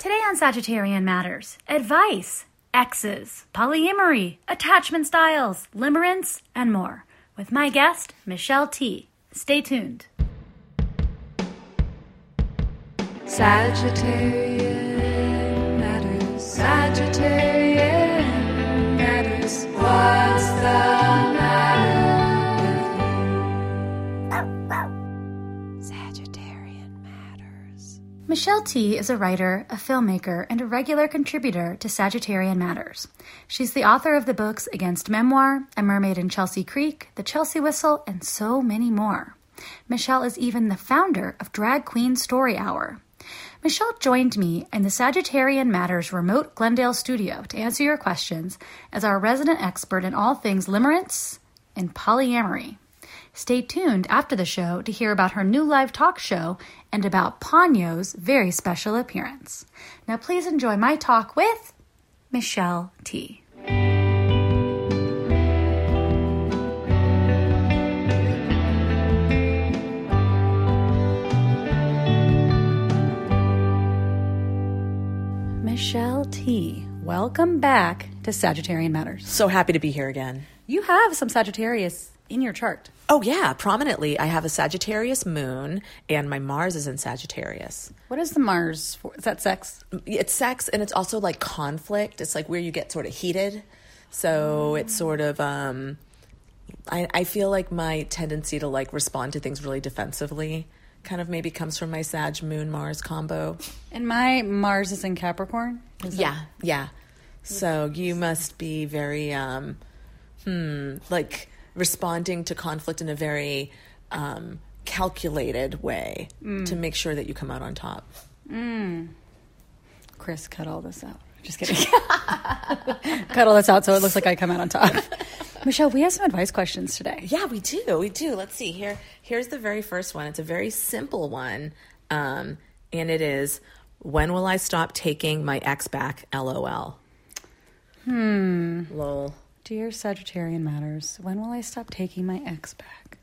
Today on Sagittarian Matters, advice, exes, polyamory, attachment styles, limerence, and more. With my guest, Michelle Tea. Stay tuned. Sagittarian matters. Sagittarian matters. What's Michelle Tea is a writer, a filmmaker, and a regular contributor to Sagittarian Matters. She's the author of the books Against Memoir, A Mermaid in Chelsea Creek, The Chelsea Whistle, and so many more. Michelle is even the founder of Drag Queen Story Hour. Michelle joined me in the Sagittarian Matters remote Glendale studio to answer your questions as our resident expert in all things limerence and polyamory. Stay tuned after the show to hear about her new live talk show and about Ponyo's very special appearance. Now, please enjoy my talk with Michelle Tea. Michelle Tea. Welcome back to Sagittarian Matters. So happy to be here again. You have some Sagittarius in your chart. Oh, yeah, prominently. I have a Sagittarius moon, and my Mars is in Sagittarius. What is the Mars for? Is that sex? It's sex, and it's also like conflict. It's like where you get sort of heated. So it's sort of, um, I, I feel like my tendency to like respond to things really defensively kind of maybe comes from my Sag moon Mars combo. And my Mars is in Capricorn. Is that- Yeah, yeah. So you must be very, um, hmm, like responding to conflict in a very um, calculated way to make sure that you come out on top. Chris, cut all this out. Just kidding. cut all this out so it looks like I come out on top. Michelle, we have some advice questions today. Yeah, we do. We do. Let's see here. Here's the very first one. It's a very simple one, um, and it is: When will I stop taking my ex back? LOL. Hmm. Lol. Dear Sagittarian Matters, when will I stop taking my ex back?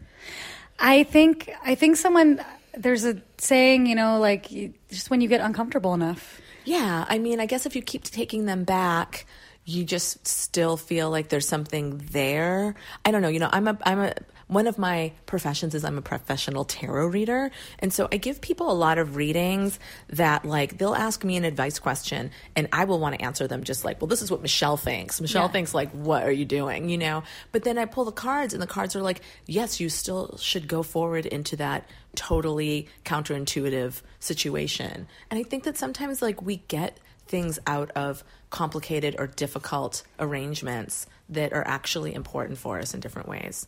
I think I think someone there's a saying, you know, like you, just when you get uncomfortable enough. Yeah, I mean, I guess if you keep taking them back, you just still feel like there's something there. I don't know. You know, I'm a I'm a one of my professions is I'm a professional tarot reader, and so I give people a lot of readings that like they'll ask me an advice question, and I will want to answer them just like, well, this is what Michelle thinks. Michelle Yeah. thinks like, what are you doing? You know. But then I pull the cards, and the cards are like, yes, you still should go forward into that totally counterintuitive situation. And I think that sometimes like we get things out of complicated or difficult arrangements that are actually important for us in different ways.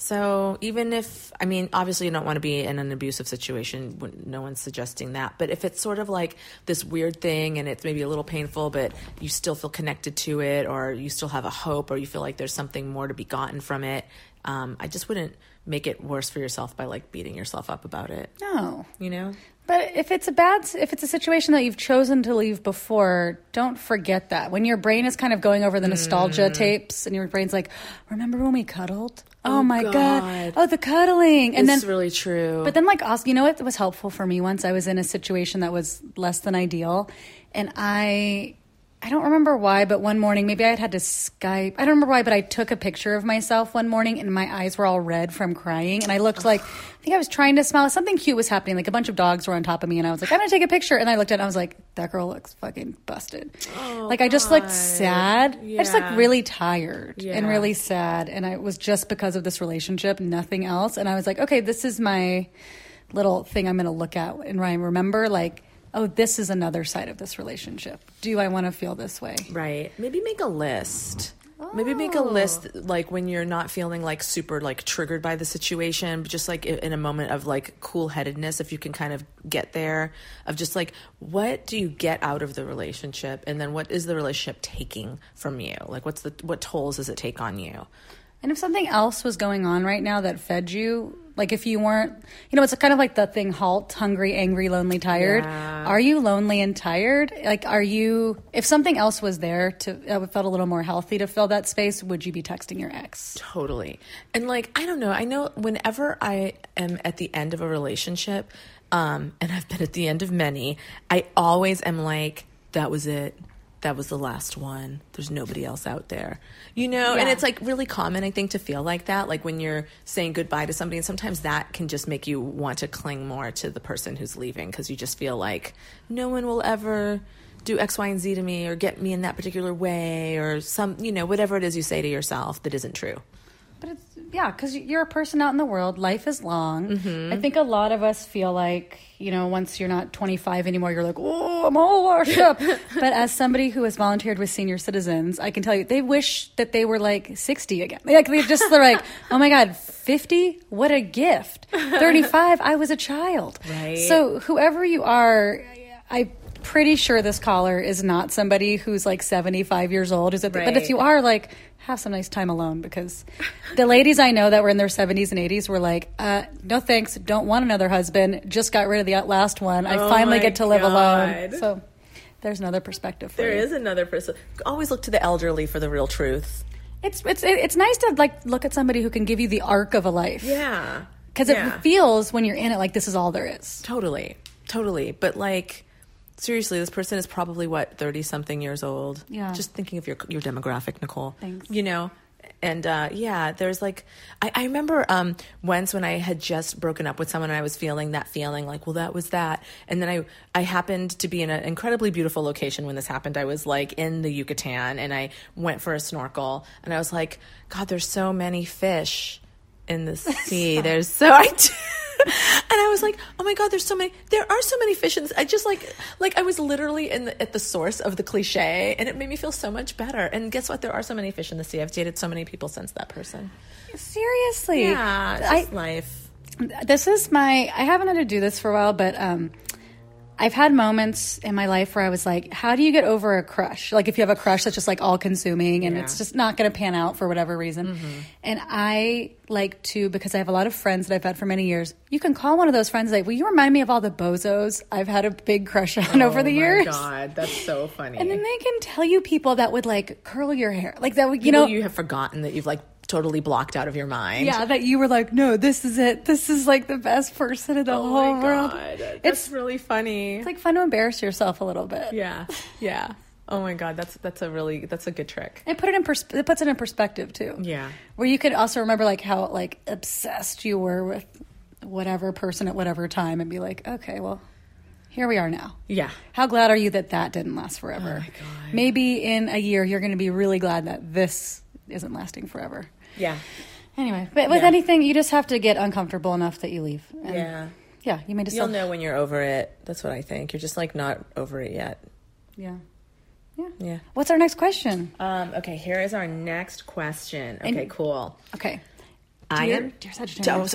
So even if, I mean, obviously you don't want to be in an abusive situation. No one's suggesting that. But if it's sort of like this weird thing and it's maybe a little painful, but you still feel connected to it, or you still have a hope, or you feel like there's something more to be gotten from it, um, I just wouldn't make it worse for yourself by like beating yourself up about it. No. You know? But if it's a bad, if it's a situation that you've chosen to leave before, don't forget that. When your brain is kind of going over the nostalgia mm. tapes, and your brain's like, "Remember when we cuddled? Oh, Oh, my god. God. Oh, the cuddling!" And it's then, really true. but then, like, also, you know what was helpful for me once? I was in a situation that was less than ideal, and I. I don't remember why, but one morning, maybe I had had to Skype. I don't remember why, but I took a picture of myself one morning and my eyes were all red from crying. And I looked like, I think I was trying to smile. Something cute was happening. Like a bunch of dogs were on top of me. And I was like, I'm going to take a picture. And I looked at it and I was like, that girl looks fucking busted. Oh, like I just looked sad. I just Yeah. looked really tired and really sad. And I it was just because of this relationship, nothing else. And I was like, okay, this is my little thing I'm going to look at and I remember like, oh, this is another side of this relationship. Do I want to feel this way? Right. Maybe make a list. Maybe make a list oh. like when you're not feeling like super like triggered by the situation, but just like in a moment of like cool headedness, if you can kind of get there, of just like what do you get out of the relationship, and then what is the relationship taking from you? Like what's the what tolls does it take on you? And if something else was going on right now that fed you, like if you weren't, you know, it's kind of like the thing halt, hungry, angry, lonely, tired. Yeah. Are you lonely and tired? Like, are you, if something else was there to, that felt a little more healthy to fill that space, would you be texting your ex? Totally. And like, I don't know. I know whenever I am at the end of a relationship, um, and I've been at the end of many, I always am like, that was it. That was the last one. There's nobody else out there. You know, and it's like really common, I think, to feel like that. Like when you're saying goodbye to somebody, and sometimes that can just make you want to cling more to the person who's leaving because you just feel like no one will ever do X, Y, and Z to me or get me in that particular way or some, you know, whatever it is you say to yourself that isn't true. But it's yeah, because you're a person out in the world. Life is long. Mm-hmm. I think a lot of us feel like you know once you're not 25 anymore, you're like, oh, I'm all washed up. but as somebody who has volunteered with senior citizens, I can tell you they wish that they were like 60 again. Like they just they're like, oh my god, 50, what a gift. 35, I was a child. Right. So whoever you are, I. Pretty sure this caller is not somebody who's like 75 years old. Is it? But if you are, like, have some nice time alone because the ladies I know that were in their 70s and 80s were like, uh, no thanks, don't want another husband, just got rid of the last one. I Oh finally get to live alone. So there's another perspective for There you. is another person. Always look to the elderly for the real truth. It's, it's, it's nice to like look at somebody who can give you the arc of a life. Yeah. Because Yeah. it feels when you're in it like this is all there is. Totally. Totally. But like seriously, this person is probably what, 30 something years old. Yeah. Just thinking of your your demographic, Nicole. Thanks. You know? And uh, yeah, there's like I, I remember um, once when I had just broken up with someone and I was feeling that feeling like, well, that was that. And then I I happened to be in an incredibly beautiful location when this happened. I was like in the Yucatan and I went for a snorkel and I was like, God, there's so many fish in the sea. There's so I I was like, oh my god, there's so many. There are so many fish in. This. I just like like I was literally in the, at the source of the cliche, and it made me feel so much better. And guess what? There are so many fish in the sea. I've dated so many people since that person. Seriously. Yeah, life. this is my i haven't had to do this for a while but um i've had moments in my life where i was like how do you get over a crush like if you have a crush that's just like all consuming and Yeah. it's just not going to pan out for whatever reason mm-hmm. and i like to because i have a lot of friends that i've had for many years you can call one of those friends like will you remind me of all the bozos i've had a big crush on oh over the years Oh god, that's so funny. and then they can tell you people that would like curl your hair like that would you People know you have forgotten that you've like totally blocked out of your mind. yeah, that you were like, no, this is it. This is like the best person in the Oh whole my world. god, that's It's really funny. it's like fun to embarrass yourself a little bit. yeah, yeah. Oh my god, that's that's a really that's a good trick. It put it in pers- it puts it in perspective too. Yeah. Where you could also remember like how like obsessed you were with whatever person at whatever time and be like, okay, well, here we are now. Yeah. How glad are you that that didn't last forever? Oh my God. Maybe in a year you're going to be really glad that this isn't lasting forever. Yeah. Anyway, but with Yeah. anything, you just have to get uncomfortable enough that you leave. And Yeah. Yeah, you may just You'll know when you're over it. That's what I think. You're just like not over it yet. Yeah. Yeah. Yeah. What's our next question? Um, okay, here is our next question. Okay, And- cool. Okay. I Dear- am dear Sagittarius.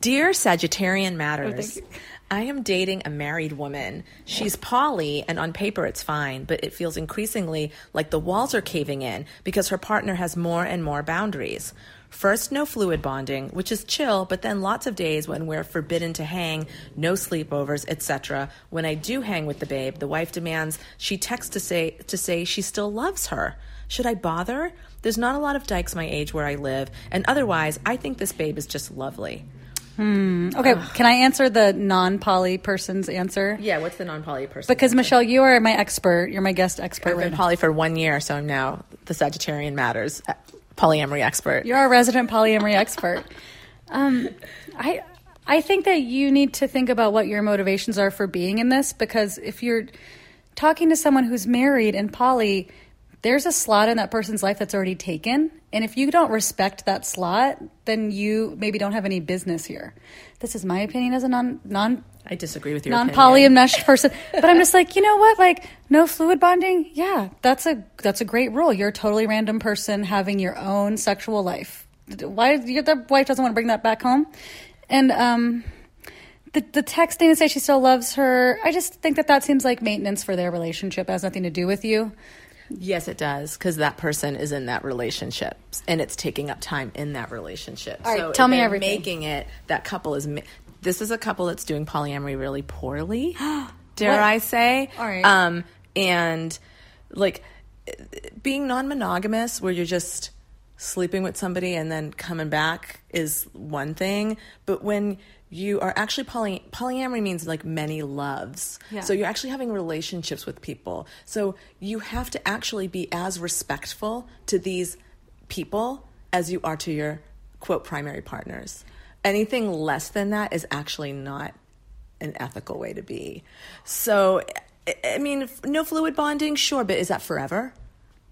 Dear Sagittarian Matters. Oh. I am dating a married woman. She's poly, and on paper it's fine, but it feels increasingly like the walls are caving in because her partner has more and more boundaries. First, no fluid bonding, which is chill, but then lots of days when we're forbidden to hang, no sleepovers, etc. When I do hang with the babe, the wife demands she texts to say to say she still loves her. Should I bother? There's not a lot of dykes my age where I live, and otherwise, I think this babe is just lovely. Okay, can I answer the non-poly person's answer? Yeah, what's the non-poly person? Because Michelle, you are my expert. You're my guest expert I've right been now. poly for one year, so I'm now the Sagittarian Matters uh, polyamory expert. You're our resident polyamory expert. Um, I I think that you need to think about what your motivations are for being in this because if you're talking to someone who's married and poly, there's a slot in that person's life that's already taken. And if you don't respect that slot, then you maybe don't have any business here. This is my opinion as a non non I disagree with your non opinion. poly enmeshed person. But I'm just like, you know what? Like, no fluid bonding. Yeah, that's a that's a great rule. You're a totally random person having your own sexual life. Why your the wife doesn't want to bring that back home? And um, the the texting to say she still loves her. I just think that that seems like maintenance for their relationship. It has nothing to do with you. Yes, it does, because that person is in that relationship, and it's taking up time in that relationship. All right, so tell me everything. Making it that couple is. ma- This is a couple that's doing polyamory really poorly. dare What? I say? All right. Um, and like being non-monogamous, where you're just sleeping with somebody and then coming back is one thing, but when you are actually poly polyamory means like many loves. Yeah. So you're actually having relationships with people. So you have to actually be as respectful to these people as you are to your quote primary partners. Anything less than that is actually not an ethical way to be. So, I- mean, no fluid bonding, sure, but is that forever,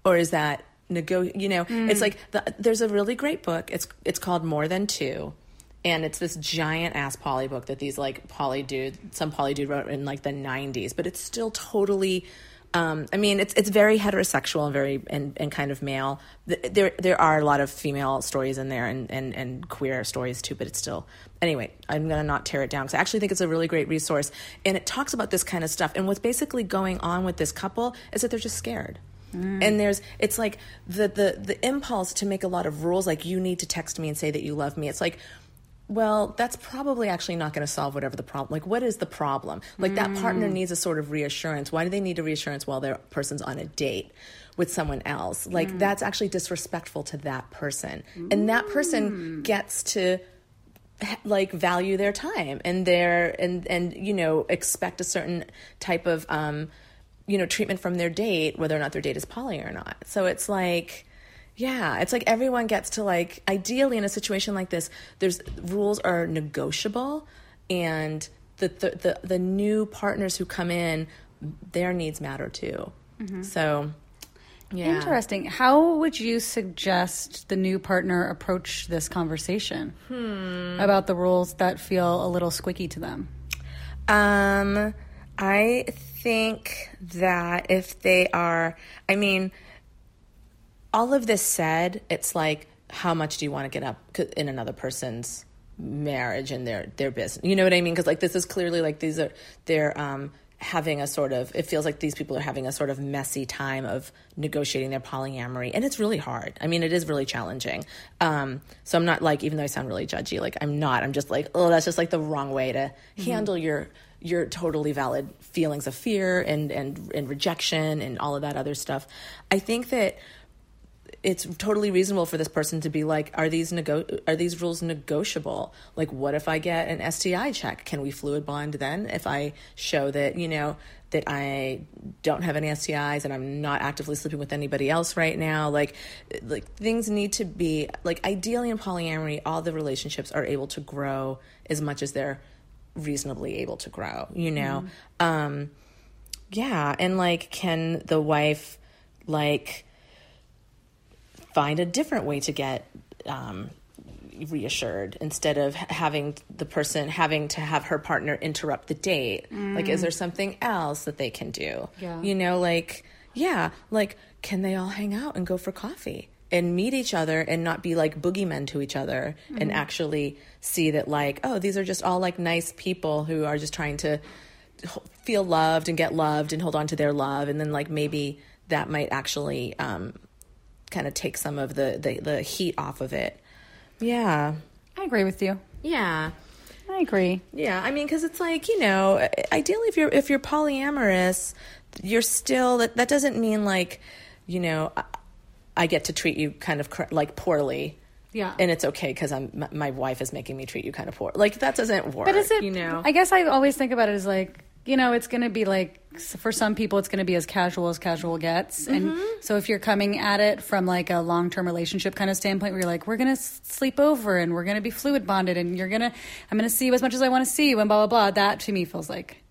or is that nego? You know, it's mm. like the, there's a really great book. It's it's called More Than Two, and it's this giant ass poly book that these like poly dude, some poly dude wrote in like the '90s, but it's still totally. Um, I mean, it's it's very heterosexual and very and, and kind of male. There there are a lot of female stories in there and, and, and queer stories too, but it's still anyway. I'm gonna not tear it down because I actually think it's a really great resource and it talks about this kind of stuff. And what's basically going on with this couple is that they're just scared. And there's it's like the the the impulse to make a lot of rules like you need to text me and say that you love me. It's like well, that's probably actually not going to solve whatever the problem. Like, what is the problem? Like, that partner mm. needs a sort of reassurance. Why do they need a reassurance while their person's on a date with someone else? Like, mm. that's actually disrespectful to that person, and mm. that person gets to like value their time and their and and you know expect a certain type of um you know treatment from their date whether or not their date is poly or not so it's like yeah it's like everyone gets to like ideally in a situation like this there's rules are negotiable and the the the, the new partners who come in their needs matter too so yeah Interesting. How would you suggest the new partner approach this conversation Hmm. about the rules that feel a little squicky to them? Um, I think that if they are, I mean, all of this said, it's like, how much do you want to get up in another person's marriage and their their business? You know what I mean? Because like this is clearly like these are they're um having a sort of it feels like these people are having a sort of messy time of negotiating their polyamory and it's really hard. I mean it is really challenging. Um so i'm not like even though i sound really judgy like i'm not. I'm just like oh that's just like the wrong way to handle your your totally valid feelings of fear and and and rejection and all of that other stuff. I think that it's totally reasonable for this person to be like are these nego- are these rules negotiable? Like what if i get an sti check? Can we fluid bond then if i show that you know that i don't have any stis and i'm not actively sleeping with anybody else right now? Like like things need to be like ideally in polyamory all the relationships are able to grow as much as they're reasonably able to grow you know? Um yeah and like can the wife like find a different way to get um, reassured instead of having the person having to have her partner interrupt the date. Like is there something else that they can do? Yeah. you know like yeah like can they all hang out and go for coffee and meet each other and not be like boogeymen to each other and actually see that like oh these are just all like nice people who are just trying to feel loved and get loved and hold on to their love. And then like maybe that might actually um, kind of take some of the, the the heat off of it yeah I agree with you. yeah I agree. yeah i mean because it's like you know ideally if you're if you're polyamorous you're still that that doesn't mean like you know i, I get to treat you kind of cr- like poorly Yeah. and it's okay because i'm my, my wife is making me treat you kind of poor like that doesn't work But is it? you know I guess I always think about it as like you know, it's going to be like for some people, it's going to be as casual as casual gets. And Mm-hmm. so if you're coming at it from like a long term relationship kind of standpoint, where you're like, we're going to sleep over and we're going to be fluid bonded, and you're gonna, I'm going to see you as much as I want to see you, and blah blah blah. That to me feels like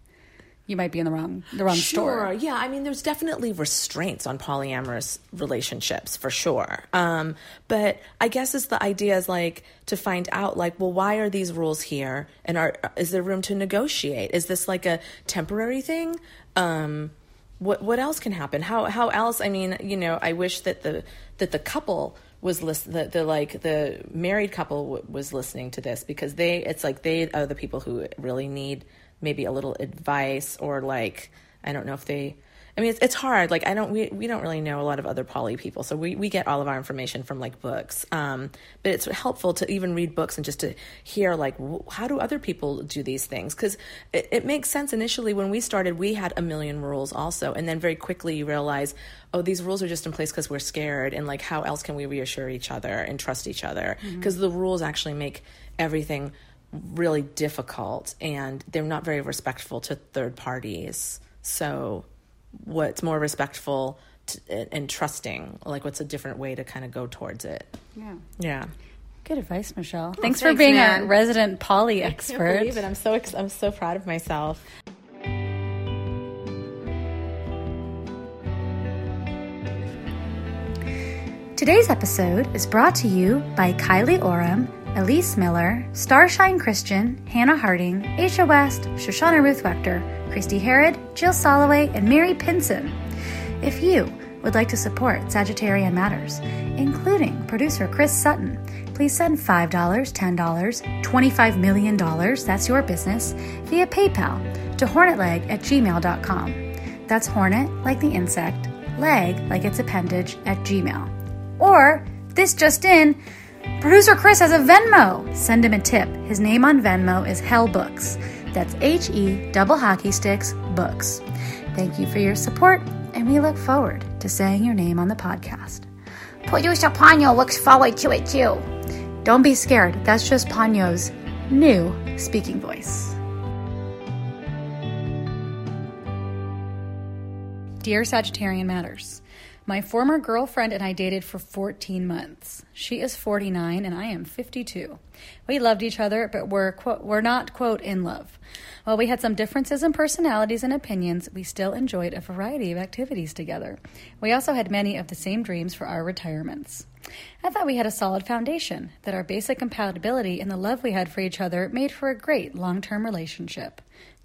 you might be in the wrong the wrong Sure. store. Yeah. I mean, there's definitely restraints on polyamorous relationships for sure. Um, but I guess it's the idea is like to find out, like, well, why are these rules here? And are is there room to negotiate? Is this like a temporary thing? Um, what what else can happen? How how else? I mean, you know, I wish that the that the couple was the, the like the married couple w- was listening to this because they it's like they are the people who really need maybe a little advice or like I don't know if they I mean it's, it's hard. Like I don't we, we don't really know a lot of other poly people so we, we get all of our information from like books. Um, but it's helpful to even read books and just to hear like w- how do other people do these things? Because it, it makes sense. Initially when we started we had a million rules also and then very quickly you realize oh these rules are just in place because we're scared and like how else can we reassure each other and trust each other? Because the rules actually make everything really difficult and they're not very respectful to third parties. So, what's more respectful to, and, and trusting? Like, what's a different way to kind of go towards it? Yeah. Yeah. Good advice, Michelle. Oh, thanks, for being man. our resident poly I can't expert. believe it. I'm so ex- I'm so proud of myself. Today's episode is brought to you by Kylie Oram, Elise Miller, Starshine Christian, Hannah Harding, Aisha West, Shoshana Ruth Wechter, Christy Herod, Jill Soloway, and Mary Pinson. If you would like to support Sagittarian Matters, including producer Chris Sutton, please send $5, $10, $25 million, that's your business, via PayPal to hornetleg at gmail.com. That's hornet like the insect, leg like its appendage at gmail. Or, this just in, producer Chris has a Venmo. Send him a tip. His name on Venmo is Hell Books. That's H E double hockey sticks books. Thank you for your support, and we look forward to saying your name on the podcast. Producer Ponyo looks forward to it too. Don't be scared, that's just Ponyo's new speaking voice. Dear Sagittarian Matters, my former girlfriend and I dated for 14 months. She is 49 and I am 52. We loved each other, but we're, quote, we're not, quote, in love. While we had some differences in personalities and opinions, we still enjoyed a variety of activities together. We also had many of the same dreams for our retirements. I thought we had a solid foundation, that our basic compatibility and the love we had for each other made for a great long term relationship.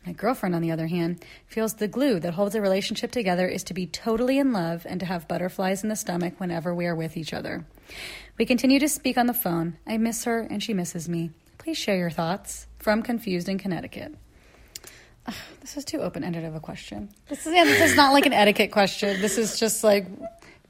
My girlfriend, on the other hand, feels the glue that holds a relationship together is to be totally in love and to have butterflies in the stomach whenever we are with each other. We continue to speak on the phone. I miss her and she misses me. Please share your thoughts. From Confused in Connecticut. Ugh, this is too open ended of a question. This is, yeah, this is not like an etiquette question. This is just like,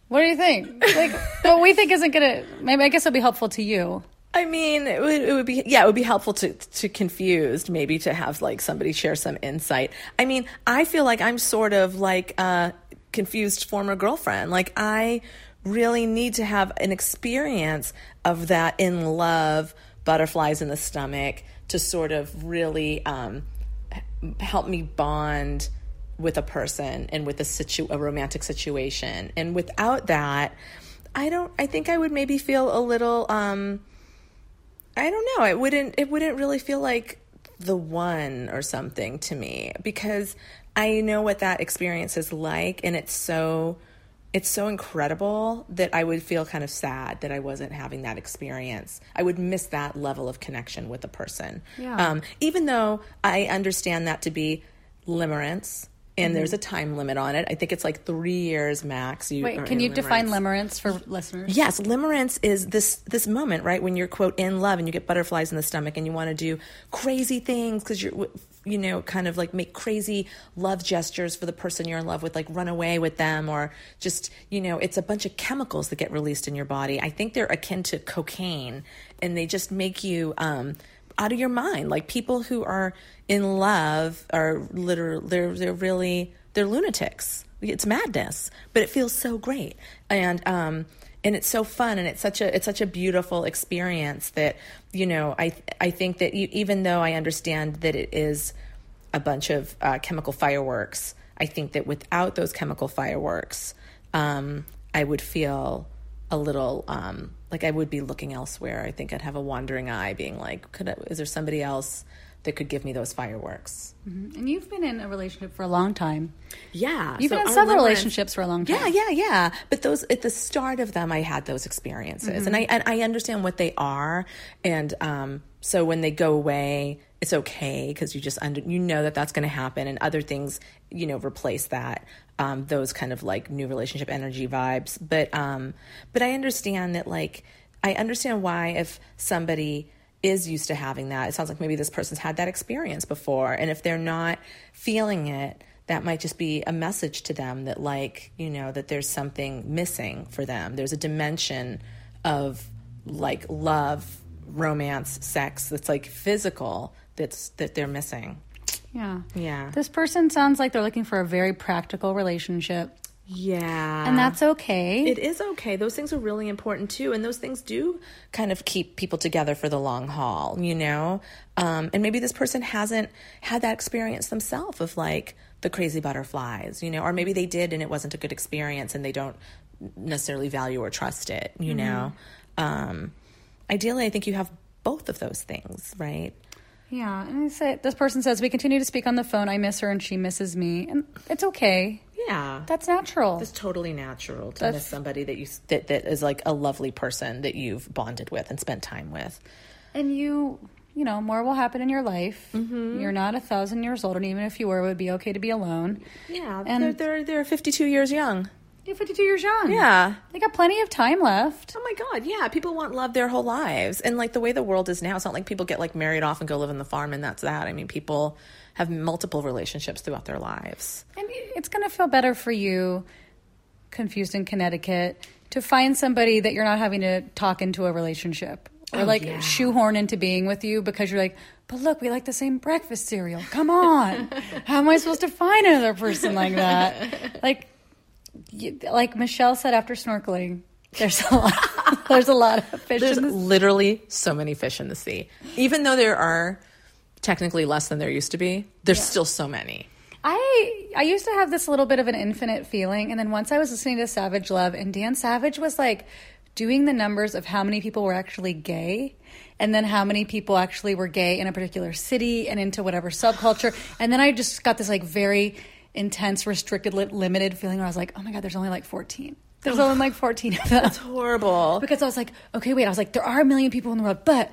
what do you think? Like, what we think isn't going to, maybe I guess it'll be helpful to you. I mean, it would, it would be yeah, it would be helpful to to confused maybe to have like somebody share some insight. I mean, I feel like I'm sort of like a confused former girlfriend. Like I really need to have an experience of that in love, butterflies in the stomach to sort of really um, help me bond with a person and with a situ a romantic situation. And without that, I don't. I think I would maybe feel a little. Um, I don't know. It wouldn't it wouldn't really feel like the one or something to me because I know what that experience is like and it's so it's so incredible that I would feel kind of sad that I wasn't having that experience. I would miss that level of connection with a person. Yeah. Um, even though I understand that to be limerence and there's a time limit on it. I think it's like three years max. You Wait, can you define limerence. limerence for listeners? Yes, limerence is this this moment, right, when you're quote in love and you get butterflies in the stomach and you want to do crazy things because you're you know kind of like make crazy love gestures for the person you're in love with, like run away with them or just you know it's a bunch of chemicals that get released in your body. I think they're akin to cocaine, and they just make you. Um, out of your mind. Like people who are in love are literally they're they're really they're lunatics. It's madness, but it feels so great. And um and it's so fun and it's such a it's such a beautiful experience that you know I I think that you, even though I understand that it is a bunch of uh, chemical fireworks, I think that without those chemical fireworks, um, I would feel a little um, like I would be looking elsewhere. I think I'd have a wandering eye, being like, "Could I, is there somebody else that could give me those fireworks?" And you've been in a relationship for a long time. Yeah, You've so been in several relationships for a long time. Yeah, yeah, yeah. But those at the start of them, I had those experiences, and I and I understand what they are, and um, so when they go away, it's okay because you just under you know that that's going to happen, and other things you know replace that. Um, those kind of like new relationship energy vibes, but um, but I understand that like I understand why if somebody is used to having that, it sounds like maybe this person's had that experience before, and if they're not feeling it, that might just be a message to them that like you know that there's something missing for them. There's a dimension of like love romance sex that's like physical that's that they're missing Yeah. yeah This person sounds like they're looking for a very practical relationship. Yeah. And that's okay. It is okay. Those things are really important too. And those things do kind of keep people together for the long haul, you know? Um, and maybe this person hasn't had that experience themselves of like the crazy butterflies, you know? Or maybe they did and it wasn't a good experience and they don't necessarily value or trust it, you know? Um, ideally, I think you have both of those things, right? Yeah. And I say, this person says, We continue to speak on the phone. I miss her and she misses me. And it's okay. Yeah. That's natural. It's totally natural to That's- miss somebody that you that, that is like a lovely person that you've bonded with and spent time with. and you you know more will happen in your life Mm-hmm. you're not a thousand years old and even if you were it would be okay to be alone Yeah, And- they're, they're they're 52 years young. You're 52 years young Yeah. they got plenty of time left Oh my god, yeah. People want love their whole lives. And like the way the world is now, it's not like people get like married off and go live on the farm and that's that. I mean, people have multiple relationships throughout their lives. and it's going to feel better for you confused in connecticut to find somebody that you're not having to talk into a relationship or Oh, like yeah. shoehorn into being with you because you're like but look we like the same breakfast cereal come on how am i supposed to find another person like that like like michelle said after snorkeling there's a lot there's a lot of fish There's in the literally so many fish in the sea. Even though there are technically less than there used to be, there's still so many. I I used to have this little bit of an infinite feeling, and then once I was listening to Savage Love, and Dan Savage was like doing the numbers of how many people were actually gay, and then how many people actually were gay in a particular city and into whatever subculture, and then I just got this like very intense, restricted, limited feeling where I was like, oh my god, there's only like fourteen. There's oh only like fourteen of them. It's horrible. because I was like, okay, wait. I was like, there are a million people in the world, but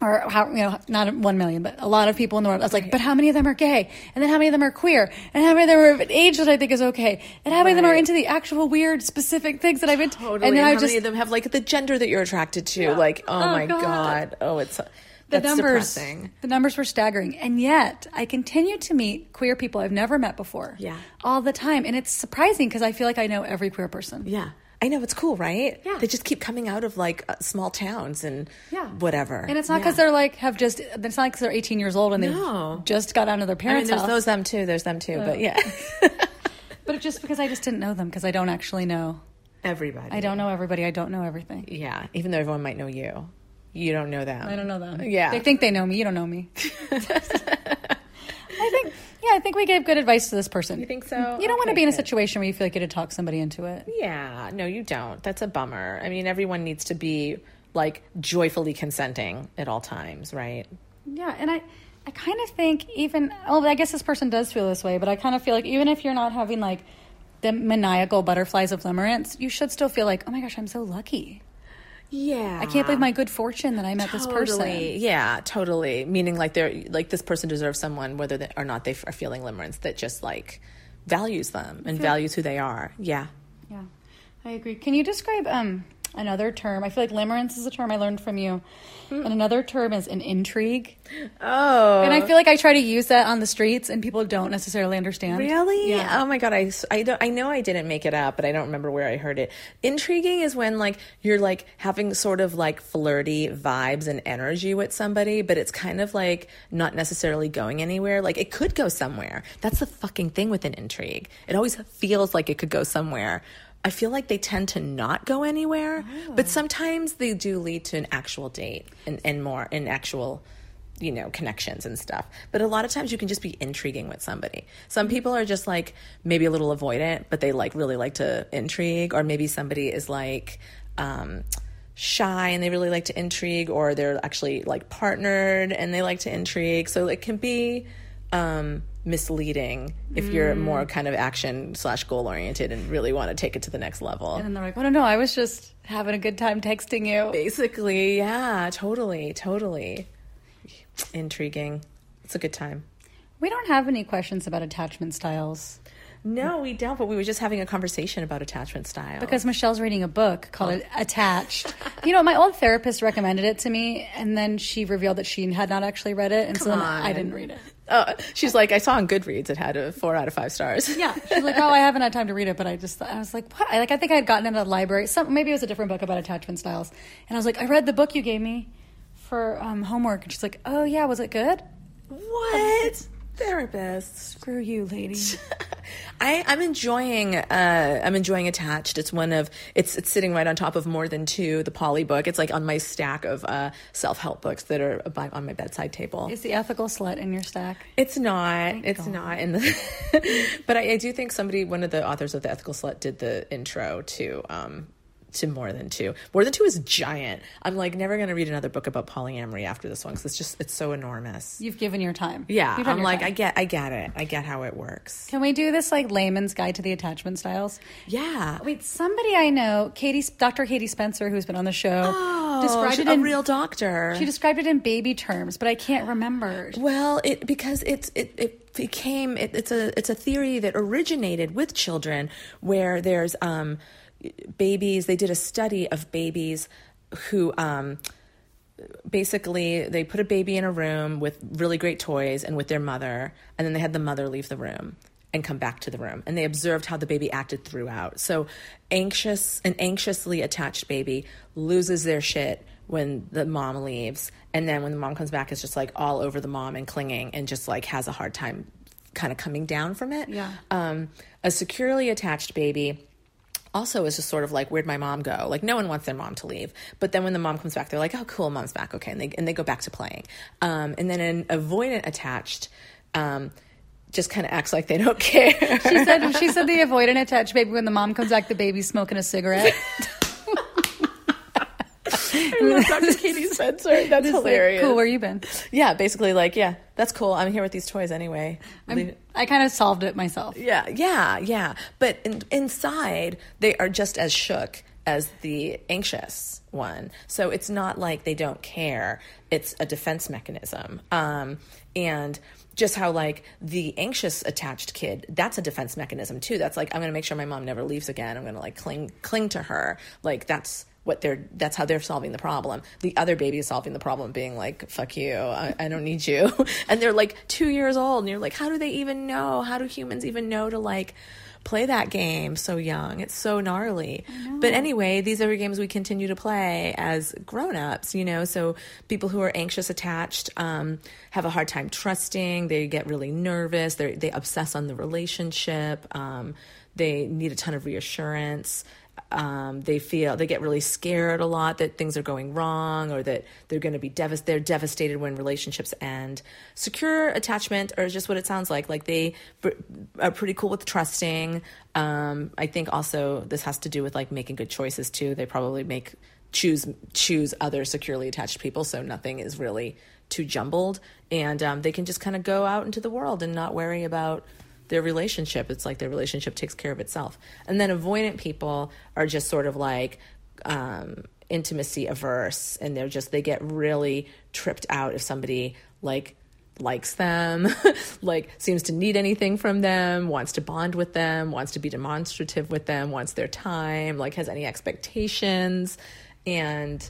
or how you know not one million, but a lot of people in the world. I was like, but how many of them are gay? And then how many of them are queer? And how many of them are of an age that I think is okay? And how many of them are into the actual weird specific things that I've been? Totally. And And, then how I many of them have like the gender that you're attracted to? Like, oh, Oh, my God. god. Oh, it's the that's numbers. depressing. The numbers were staggering, and yet I continue to meet queer people I've never met before. Yeah. all the time, and it's surprising because I feel like I know every queer person. Yeah. I know it's cool, right? Yeah. They just keep coming out of like uh, small towns and Yeah. whatever. And it's not Yeah. because they're like have just. It's not because they're 18 years old and they No. have just got out of their I mean, parents' there's house. those them too. There's them too. But yeah, But it's just because I just didn't know them because I don't actually know. everybody. I don't know everybody. I don't know everything. Yeah, even though everyone might know you, you don't know them. I don't know them. Yeah. They think they know me. You don't know me. I think, yeah, I think we gave good advice to this person. You think so? You don't want to be in a good. situation where you feel like you had to talk somebody into it. Yeah, no, you don't. That's a bummer. I mean, everyone needs to be like joyfully consenting at all times, right? Yeah, and I, I kind of think even, oh, I guess this person does feel this way, but I kind of feel like even if you're not having like the maniacal butterflies of limerence, you should still feel like, oh my gosh, I'm so lucky. Yeah, I can't believe my good fortune that I met this person. Yeah, totally. Meaning like they're like this person deserves someone whether they, or not they are feeling limerence that just like values them and values who they are. Yeah. Yeah, I agree. Can you describe um another term? I feel like limerence is a term I learned from you, hmm. and another term is an intrigue. Oh. And I feel like I try to use that on the streets, and people don't necessarily understand. Really? Yeah. Oh my god! I, I, don't, I know I didn't make it up, but I don't remember where I heard it. Intriguing is when like you're like having sort of like flirty vibes and energy with somebody, but it's kind of like not necessarily going anywhere. Like it could go somewhere. That's the fucking thing with an intrigue. It always feels like it could go somewhere. I feel like they tend to not go anywhere, but sometimes they do lead to an actual date and, and more, an actual you know, connections and stuff. But a lot of times you can just be intriguing with somebody. Some people are just like maybe a little avoidant, but they like really like to intrigue, or maybe somebody is like um, shy and they really like to intrigue, or they're actually like partnered and they like to intrigue. So it can be um, misleading if you're more kind of action slash goal oriented and really want to take it to the next level. And then they're like, "Oh no, no, I was just having a good time texting you." Basically, yeah, totally, totally. Intriguing. It's a good time. We don't have any questions about attachment styles No, we don't. But we were just having a conversation about attachment style. because Michelle's reading a book called oh. Attached. You know, my old therapist recommended it to me, and then she revealed that she had not actually read it, and so then I didn't read it. Oh, she's like, I saw on Goodreads it had a four out of five stars. Yeah, she's like, "Oh, I haven't had time to read it," but I just, I was like, "What?" I like, I think I had gotten into the library. Some maybe it was a different book about attachment styles, and I was like, "I read the book you gave me for um, homework," and she's like, "Oh yeah, was it good?" What? Therapist. Screw you, lady. I, I'm enjoying. Uh, I'm enjoying Attached. It's one of. It's it's sitting right on top of more than two. The poly book. It's like on my stack of uh, self help books that are by, on my bedside table. Is the ethical slut in your stack? It's not. it's not in the. but I, I do think somebody, one of the authors of the Ethical Slut, did the intro to um to more than two. More than two is giant. I'm like never going to read another book about polyamory after this one because it's just it's so enormous. You've given your time. Yeah, I'm like time. I get I get it. I get how it works. Can we do this like layman's guide to the attachment styles? Yeah. Wait, somebody I know, Katie, Dr. Katie Spencer, who's been on the show, Oh, described it a in real doctor. She described it in baby terms, but I can't remember. Well, it because it's it, it became it, it's a it's a theory that originated with children where there's um babies they did a study of babies who um basically they put a baby in a room with really great toys and with their mother and then they had the mother leave the room and come back to the room. And they observed how the baby acted throughout. So anxious an anxiously attached baby loses their shit when the mom leaves. And then when the mom comes back it's just like all over the mom and clinging and just like has a hard time kind of coming down from it. Yeah. um, a securely attached baby also is just sort of like where'd my mom go? Like no one wants their mom to leave. But then when the mom comes back they're like oh cool mom's back. Okay. And they, and they go back to playing. Um, and then an avoidant attached um, just kind of acts like they don't care. She said she said the avoidant attached baby when the mom comes back, the baby's smoking a cigarette. I Dr. Katie Spencer. That's like, hilarious. cool, where you been? yeah, basically like, yeah, that's cool. I'm here with these toys anyway. I'm, I kind of solved it myself. Yeah, yeah, yeah. But in, inside, they are just as shook as the anxious one. So it's not like they don't care. It's a defense mechanism. Um, and just how like the anxious attached kid, that's a defense mechanism too. That's like I'm going to make sure my mom never leaves again. I'm going to like cling cling to her. Like that's what they're that's how they're solving the problem the other baby is solving the problem being like fuck you I, I don't need you and they're like two years old and you're like how do they even know how do humans even know to like play that game so young. It's so gnarly. But anyway these are games we continue to play as grown-ups you know so people who are anxious attached um, have a hard time trusting they get really nervous they they obsess on the relationship um, they need a ton of reassurance um, they feel they get really scared a lot that things are going wrong or that they're going to be devastated they're devastated when relationships end. Secure attachment or just what it sounds like. Like they are pretty cool with trusting. Um, I think also this has to do with like making good choices too. They probably make choose choose other securely attached people, so nothing is really too jumbled, and um, they can just kind of go out into the world and not worry about their relationship. It's like their relationship takes care of itself. And then avoidant people are just sort of like um, intimacy averse, and they're just they get really tripped out if somebody like likes them, like seems to need anything from them, wants to bond with them, wants to be demonstrative with them, wants their time, like has any expectations, and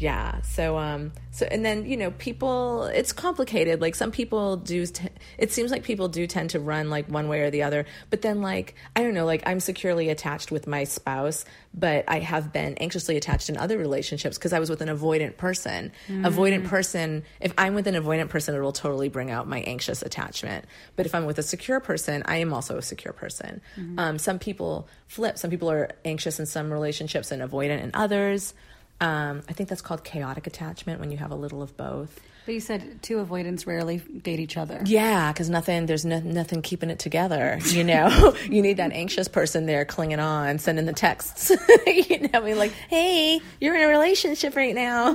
yeah. So um so and then you know people it's complicated. Like some people do t- it seems like people do tend to run like one way or the other. But then like i don't know like i'm securely attached with my spouse but i have been anxiously attached in other relationships because i was with an avoidant person. Avoidant person if i'm with an avoidant person it will totally bring out my anxious attachment. But if i'm with a secure person i am also a secure person. Um, some people flip. Some people are anxious in some relationships and avoidant in others um, I think that's called chaotic attachment when you have a little of both. But you said two avoidants rarely date each other. Yeah, because nothing, there's no, nothing keeping it together. You know, you need that anxious person there clinging on, sending the texts. you know, mean, like, hey, you're in a relationship right now.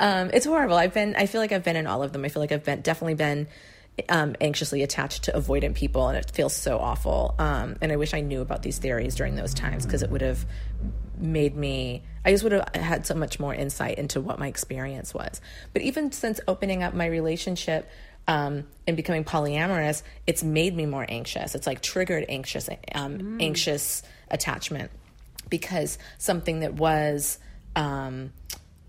um, it's horrible. I've been, I feel like I've been in all of them. I feel like I've been definitely been um, anxiously attached to avoidant people, and it feels so awful. Um, and I wish I knew about these theories during those times because it would have made me I just would have had so much more insight into what my experience was. But even since opening up my relationship um, and becoming polyamorous, it's made me more anxious. It's like triggered anxious, um, anxious attachment because something that was um,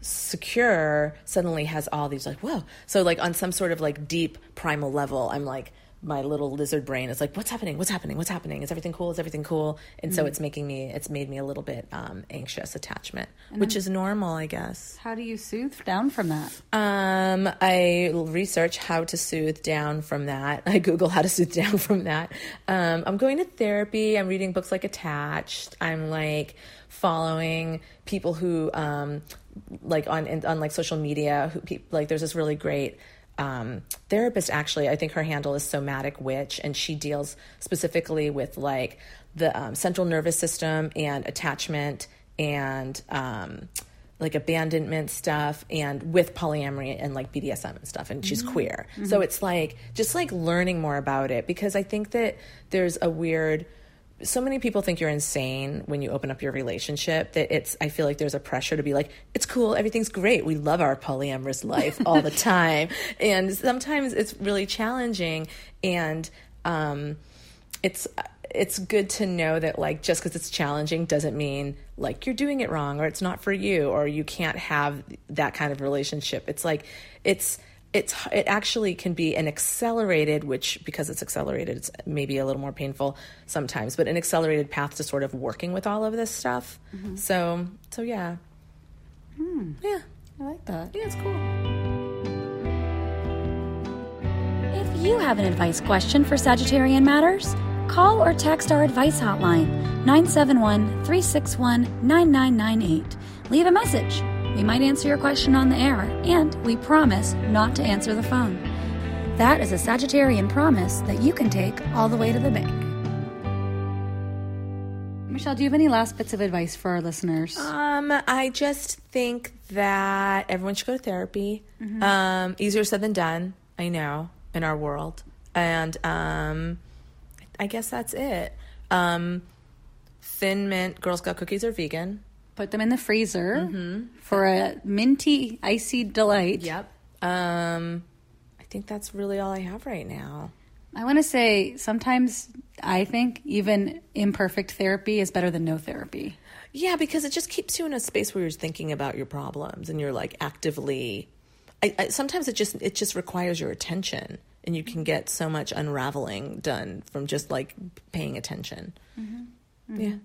secure suddenly has all these like whoa. So like on some sort of like deep primal level, I'm like my little lizard brain is like, what's happening? What's happening? What's happening? Is everything cool? Is everything cool? And so it's making me, it's made me a little bit um, anxious attachment, which is normal, I guess. How do you soothe down from that? Um, I research how to soothe down from that. I Google how to soothe down from that. Um, I'm going to therapy. I'm reading books like Attached. I'm like following people who, um, like on on like social media. Who pe- like there's this really great um, therapist. Actually, I think her handle is Somatic Witch, and she deals specifically with like the um, central nervous system and attachment and um, like abandonment stuff and with polyamory and like BDSM and stuff and she's queer. So it's like just like learning more about it because I think that there's a weird so many people think you're insane when you open up your relationship that it's I feel like there's a pressure to be like it's cool everything's great. We love our polyamorous life all the time. And sometimes it's really challenging and um it's it's good to know that like just because it's challenging doesn't mean like you're doing it wrong or it's not for you or you can't have that kind of relationship. It's like it's it's it actually can be an accelerated which because it's accelerated it's maybe a little more painful sometimes but an accelerated path to sort of working with all of this stuff mm-hmm. so so yeah hmm. yeah I like that. yeah it's cool If you have an advice question for Sagittarian Matters, call or text our advice hotline 971 361 9998. Leave a message. We might answer your question on the air, and we promise not to answer the phone. That is a Sagittarian promise that you can take all the way to the bank. Michelle, do you have any last bits of advice for our listeners? Um, I just think that everyone should go to therapy. Um, easier said than done, I know, in our world. And um, I guess that's it. Um, Thin Mint Girl Scout cookies are vegan. Put them in the freezer mm-hmm. for a minty, icy delight. Yep. Um, I think that's really all I have right now. I want to say sometimes I think even imperfect therapy is better than no therapy. Yeah, because it just keeps you in a space where you're thinking about your problems and you're like actively. I, I, sometimes it just it just requires your attention, and you can get so much unraveling done from just like paying attention. Mm-hmm. Mm-hmm. Yeah,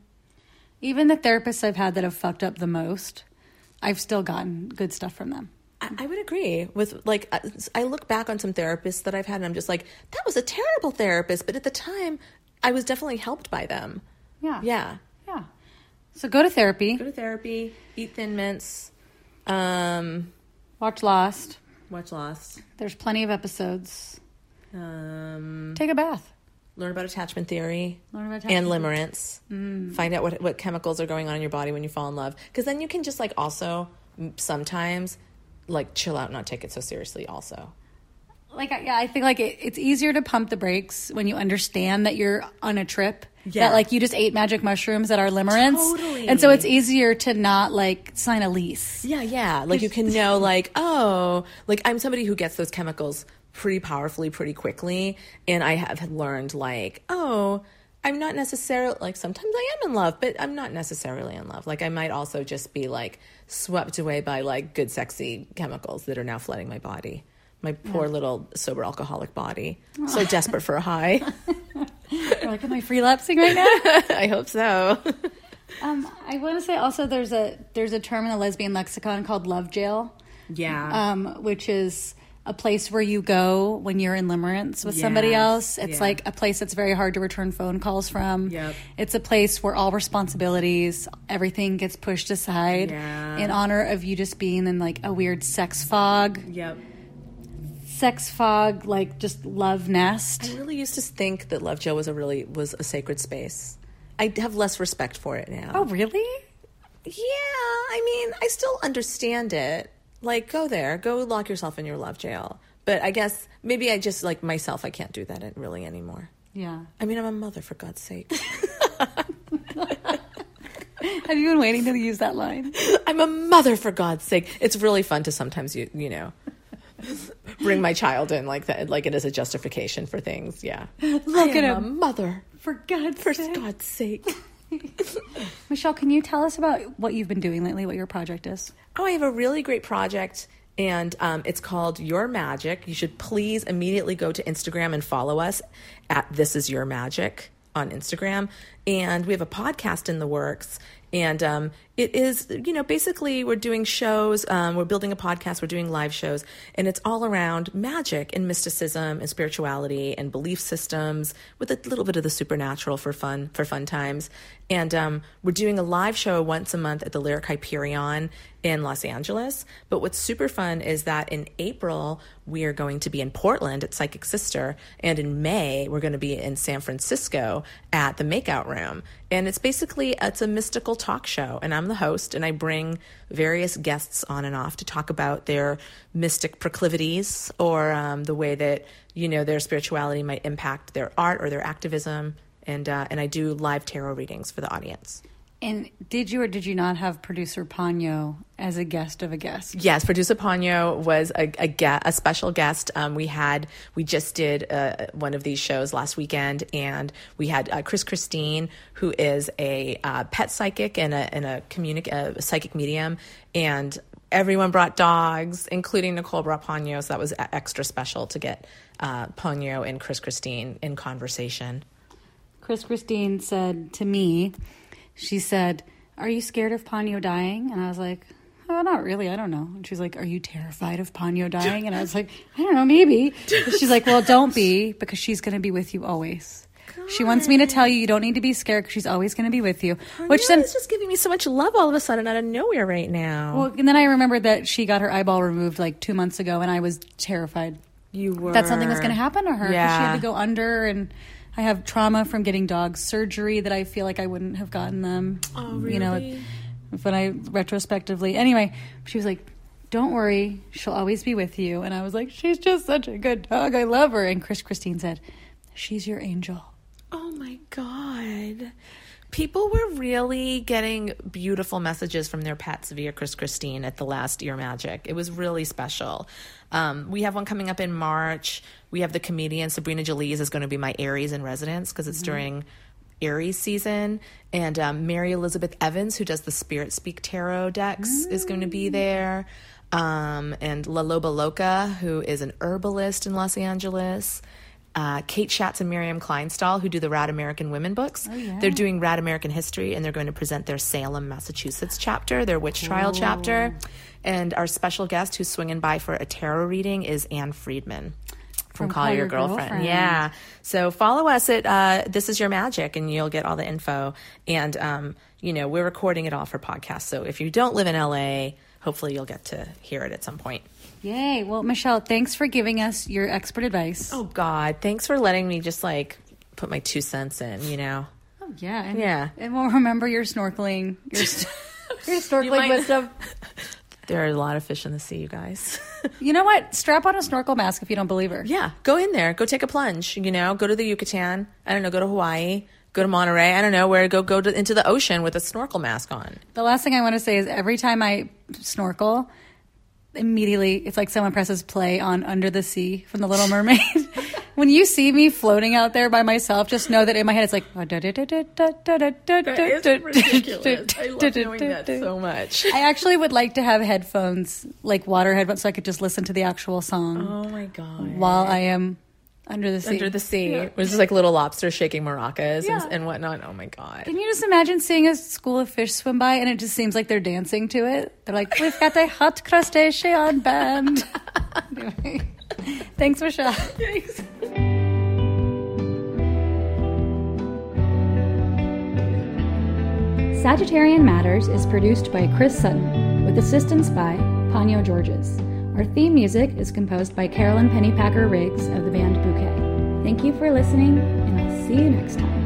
Even the therapists I've had that have fucked up the most, I've still gotten good stuff from them. I, would agree with like I, I look back on some therapists that I've had, and I'm just like, that was a terrible therapist, but at the time, I was definitely helped by them. Yeah. Yeah, Yeah. So go to therapy, go to therapy, eat Thin Mints, um, watch Lost. watch Lost. There's plenty of episodes. Um, Take a bath. Learn about attachment theory Learn about and attachment limerence. Mm. Find out what what chemicals are going on in your body when you fall in love, because then you can just like also sometimes like chill out, and not take it so seriously. Also, Like, yeah, I think like it, it's easier to pump the brakes when you understand that you're on a trip. Yeah. That like you just ate magic mushrooms that are limerence. Totally. And so it's easier to not like sign a lease. yeah, yeah, like you can know like oh, like I'm somebody who gets those chemicals pretty powerfully, pretty quickly, and I have learned like oh. I'm not necessarily like sometimes I am in love, but I'm not necessarily in love. Like I might also just be like swept away by like good sexy chemicals that are now flooding my body. My poor little sober alcoholic body. So desperate for a high. You're like, am I relapsing right now? I hope so. um, I want to say also there's a there's a term in the lesbian lexicon called love jail, Yeah. um, which is a place where you go when you're in limerence with somebody else. It's yeah. like a place that's very hard to return phone calls from. Yep. It's a place where all responsibilities, everything gets pushed aside Yeah. in honor of you just being in like a weird sex fog, yep. sex fog, like just love nest. I really used to think that love jail was a really was a sacred space. I have less respect for it now. Oh, really? Yeah, I mean, I still understand it. Like, go there, go lock yourself in your love jail. But I guess maybe I just like myself. I can't do that really anymore. Yeah. I mean, I'm a mother for God's sake. Have you been waiting to use that line? I'm a mother for God's sake. It's really fun to sometimes you you know bring my child in like that, like it is a justification for things. Yeah, Look at him. mother For God's for sake. God's sake. Michelle, can you tell us about what you've been doing lately, what your project is? Oh, I have a really great project and um, it's called Your Magic. You should please immediately go to Instagram and follow us at This Is Your Magic on Instagram. And we have a podcast in the works. And um, it is, you know, basically we're doing shows, um, we're building a podcast, we're doing live shows, and it's all around magic and mysticism and spirituality and belief systems with a little bit of the supernatural for fun, for fun times. And um, we're doing a live show once a month at the Lyric Hyperion in Los Angeles. But what's super fun is that in April, we are going to be in Portland at Psychic Sister, and in May, we're going to be in San Francisco at the Makeout Room. And it's basically it's a mystical talk show, and I'm the host, and I bring various guests on and off to talk about their mystic proclivities or um, the way that you know their spirituality might impact their art or their activism. And uh, and I do live tarot readings for the audience. And did you or did you not have producer Ponyo as a guest of a guest? Yes, producer Ponyo was a a, ge- a special guest. Um, we had we just did uh, one of these shows last weekend, and we had uh, Chris Christine, who is a uh, pet psychic and a and a, communic- a psychic medium, and everyone brought dogs, including Nicole brought Ponyo, so that was extra special to get uh, Ponyo and Chris Christine in conversation. Chris Christine said to me, she said, Are you scared of Ponyo dying? And I was like, Oh, not really. I don't know. And she's like, Are you terrified of Ponyo dying? And I was like, I don't know, maybe. But she's like, Well, don't be because she's going to be with you always. She wants me to tell you you don't need to be scared because she's always going to be with you. Which then, it's just giving me so much love all of a sudden out of nowhere right now. well, and then I remembered that she got her eyeball removed like two months ago, and I was terrified you were that something was going to happen to her. 'cause She Yeah. had to go under, and I have trauma from getting dog surgery that I feel like I wouldn't have gotten them. Oh, really? You know, when I retrospectively. Anyway, she was like, "Don't worry, she'll always be with you." And I was like, "She's just such a good dog. I love her." And Chris Christine said, "She's your angel." Oh my God. People were really getting beautiful messages from their pets via Chris Christine at the last Your Magic. It was really special. Um, we have one coming up in March. We have the comedian Sabrina Jalees is going to be my Aries in residence because it's during Aries season. And um, Mary Elizabeth Evans, who does the Spirit Speak Tarot decks, is going to be there. Um, and La Loba Loca, who is an herbalist in Los Angeles. Uh, Kate Schatz and Miriam Klein Stahl, who do the Rad American Women books. They're doing Rad American History, and they're going to present their Salem, Massachusetts chapter, their witch trial chapter. And our special guest who's swinging by for a tarot reading is Ann Friedman from, Call, Your, girlfriend. Yeah. So follow us at uh, This Is Your Magic, and you'll get all the info. And, um, you know, we're recording it all for podcasts. So if you don't live in LA, hopefully you'll get to hear it at some point. Yay! Well, Michelle, thanks for giving us your expert advice. Oh God, thanks for letting me just like put my two cents in, you know. Oh, yeah, and, Yeah. and we'll remember your snorkeling, your, your snorkeling might- wisdom. There are a lot of fish in the sea, you guys. You know what? Strap on a snorkel mask if you don't believe her. yeah, go in there, go take a plunge, you know, go to the Yucatan. I don't know, go to Hawaii, go to Monterey. I don't know where to go. Go to, into the ocean with a snorkel mask on. The last thing I want to say is every time I snorkel, immediately it's like someone presses play on Under the Sea from The Little Mermaid. when you see me floating out there by myself, just know that in my head it's like. so much. I actually would like to have headphones, like water headphones, so I could just listen to the actual song Oh my God. while I am under the sea. Under the sea, which is like little lobsters shaking maracas Yeah. and, and whatnot. Oh my God. Can you just imagine seeing a school of fish swim by and it just seems like they're dancing to it? They're like, we've got a hot crustacean band. Anyway, Thanks, Michelle. Thanks. Sagittarian Matters is produced by Chris Sutton, with assistance by Ponyo Georges. Our theme music is composed by Carolyn Pennypacker Riggs of the band Bouquet. Thank you for listening, and I'll see you next time.